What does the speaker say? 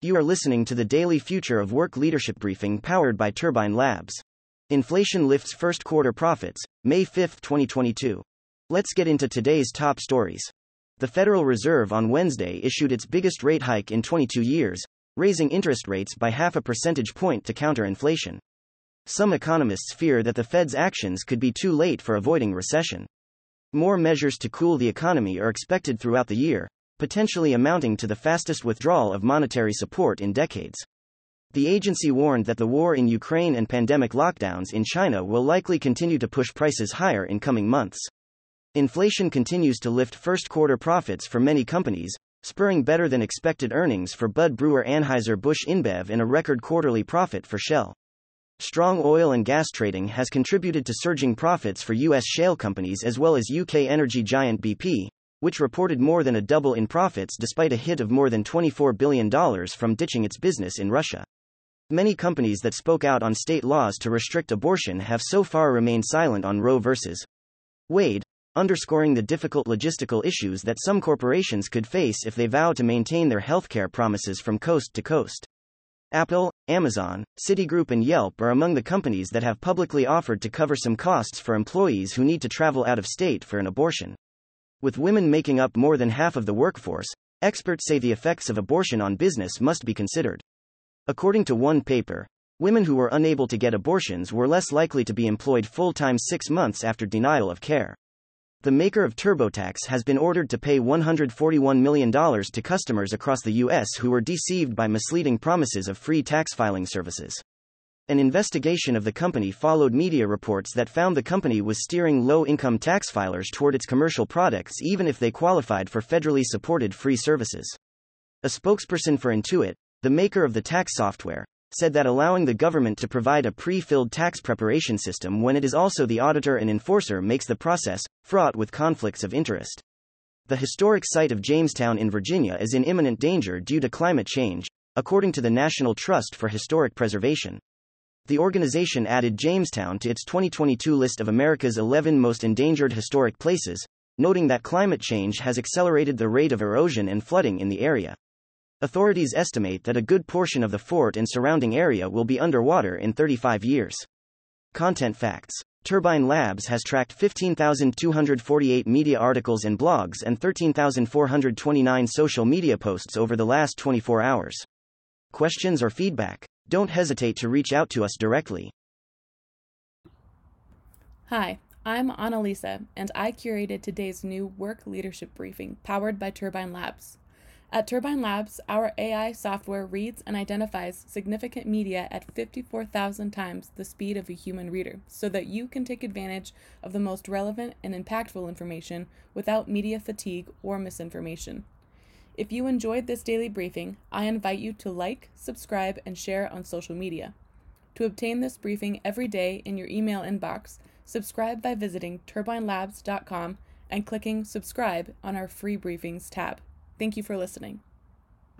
You are listening to the daily Future of Work Leadership Briefing powered by Turbine Labs. Inflation lifts first quarter profits, May 5, 2022. Let's get into today's top stories. The Federal Reserve on Wednesday issued its biggest rate hike in 22 years, raising interest rates by half a percentage point to counter inflation. Some economists fear that the Fed's actions could be too late for avoiding recession. More measures to cool the economy are expected throughout the year, potentially amounting to the fastest withdrawal of monetary support in decades. The agency warned that the war in Ukraine and pandemic lockdowns in China will likely continue to push prices higher in coming months. Inflation continues to lift first quarter profits for many companies, spurring better than expected earnings for Bud Brewer Anheuser-Busch InBev and a record quarterly profit for Shell. Strong oil and gas trading has contributed to surging profits for U.S. shale companies as well as UK energy giant BP, which reported more than a double in profits despite a hit of more than $24 billion from ditching its business in Russia. Many companies that spoke out on state laws to restrict abortion have so far remained silent on Roe v. Wade, underscoring the difficult logistical issues that some corporations could face if they vow to maintain their healthcare promises from coast to coast. Apple, Amazon, Citigroup, and Yelp are among the companies that have publicly offered to cover some costs for employees who need to travel out of state for an abortion. With women making up more than half of the workforce, experts say the effects of abortion on business must be considered. According to one paper, women who were unable to get abortions were less likely to be employed full time six months after denial of care. The maker of TurboTax has been ordered to pay $141 million to customers across the U.S. who were deceived by misleading promises of free tax filing services. An investigation of the company followed media reports that found the company was steering low income tax filers toward its commercial products even if they qualified for federally supported free services. A spokesperson for Intuit, the maker of the tax software, said that allowing the government to provide a pre filled tax preparation system when it is also the auditor and enforcer makes the process fraught with conflicts of interest. The historic site of Jamestown in Virginia is in imminent danger due to climate change, according to the National Trust for Historic Preservation. The organization added Jamestown to its 2022 list of America's 11 most endangered historic places, noting that climate change has accelerated the rate of erosion and flooding in the area. Authorities estimate that a good portion of the fort and surrounding area will be underwater in 35 years. Content facts Turbine Labs has tracked 15,248 media articles and blogs and 13,429 social media posts over the last 24 hours. Questions or feedback? Don't hesitate to reach out to us directly. Hi, I'm Annalisa, and I curated today's new work leadership briefing powered by Turbine Labs. At Turbine Labs, our AI software reads and identifies significant media at 54,000 times the speed of a human reader so that you can take advantage of the most relevant and impactful information without media fatigue or misinformation. If you enjoyed this daily briefing, I invite you to like, subscribe, and share on social media. To obtain this briefing every day in your email inbox, subscribe by visiting turbinelabs.com and clicking subscribe on our free briefings tab. Thank you for listening.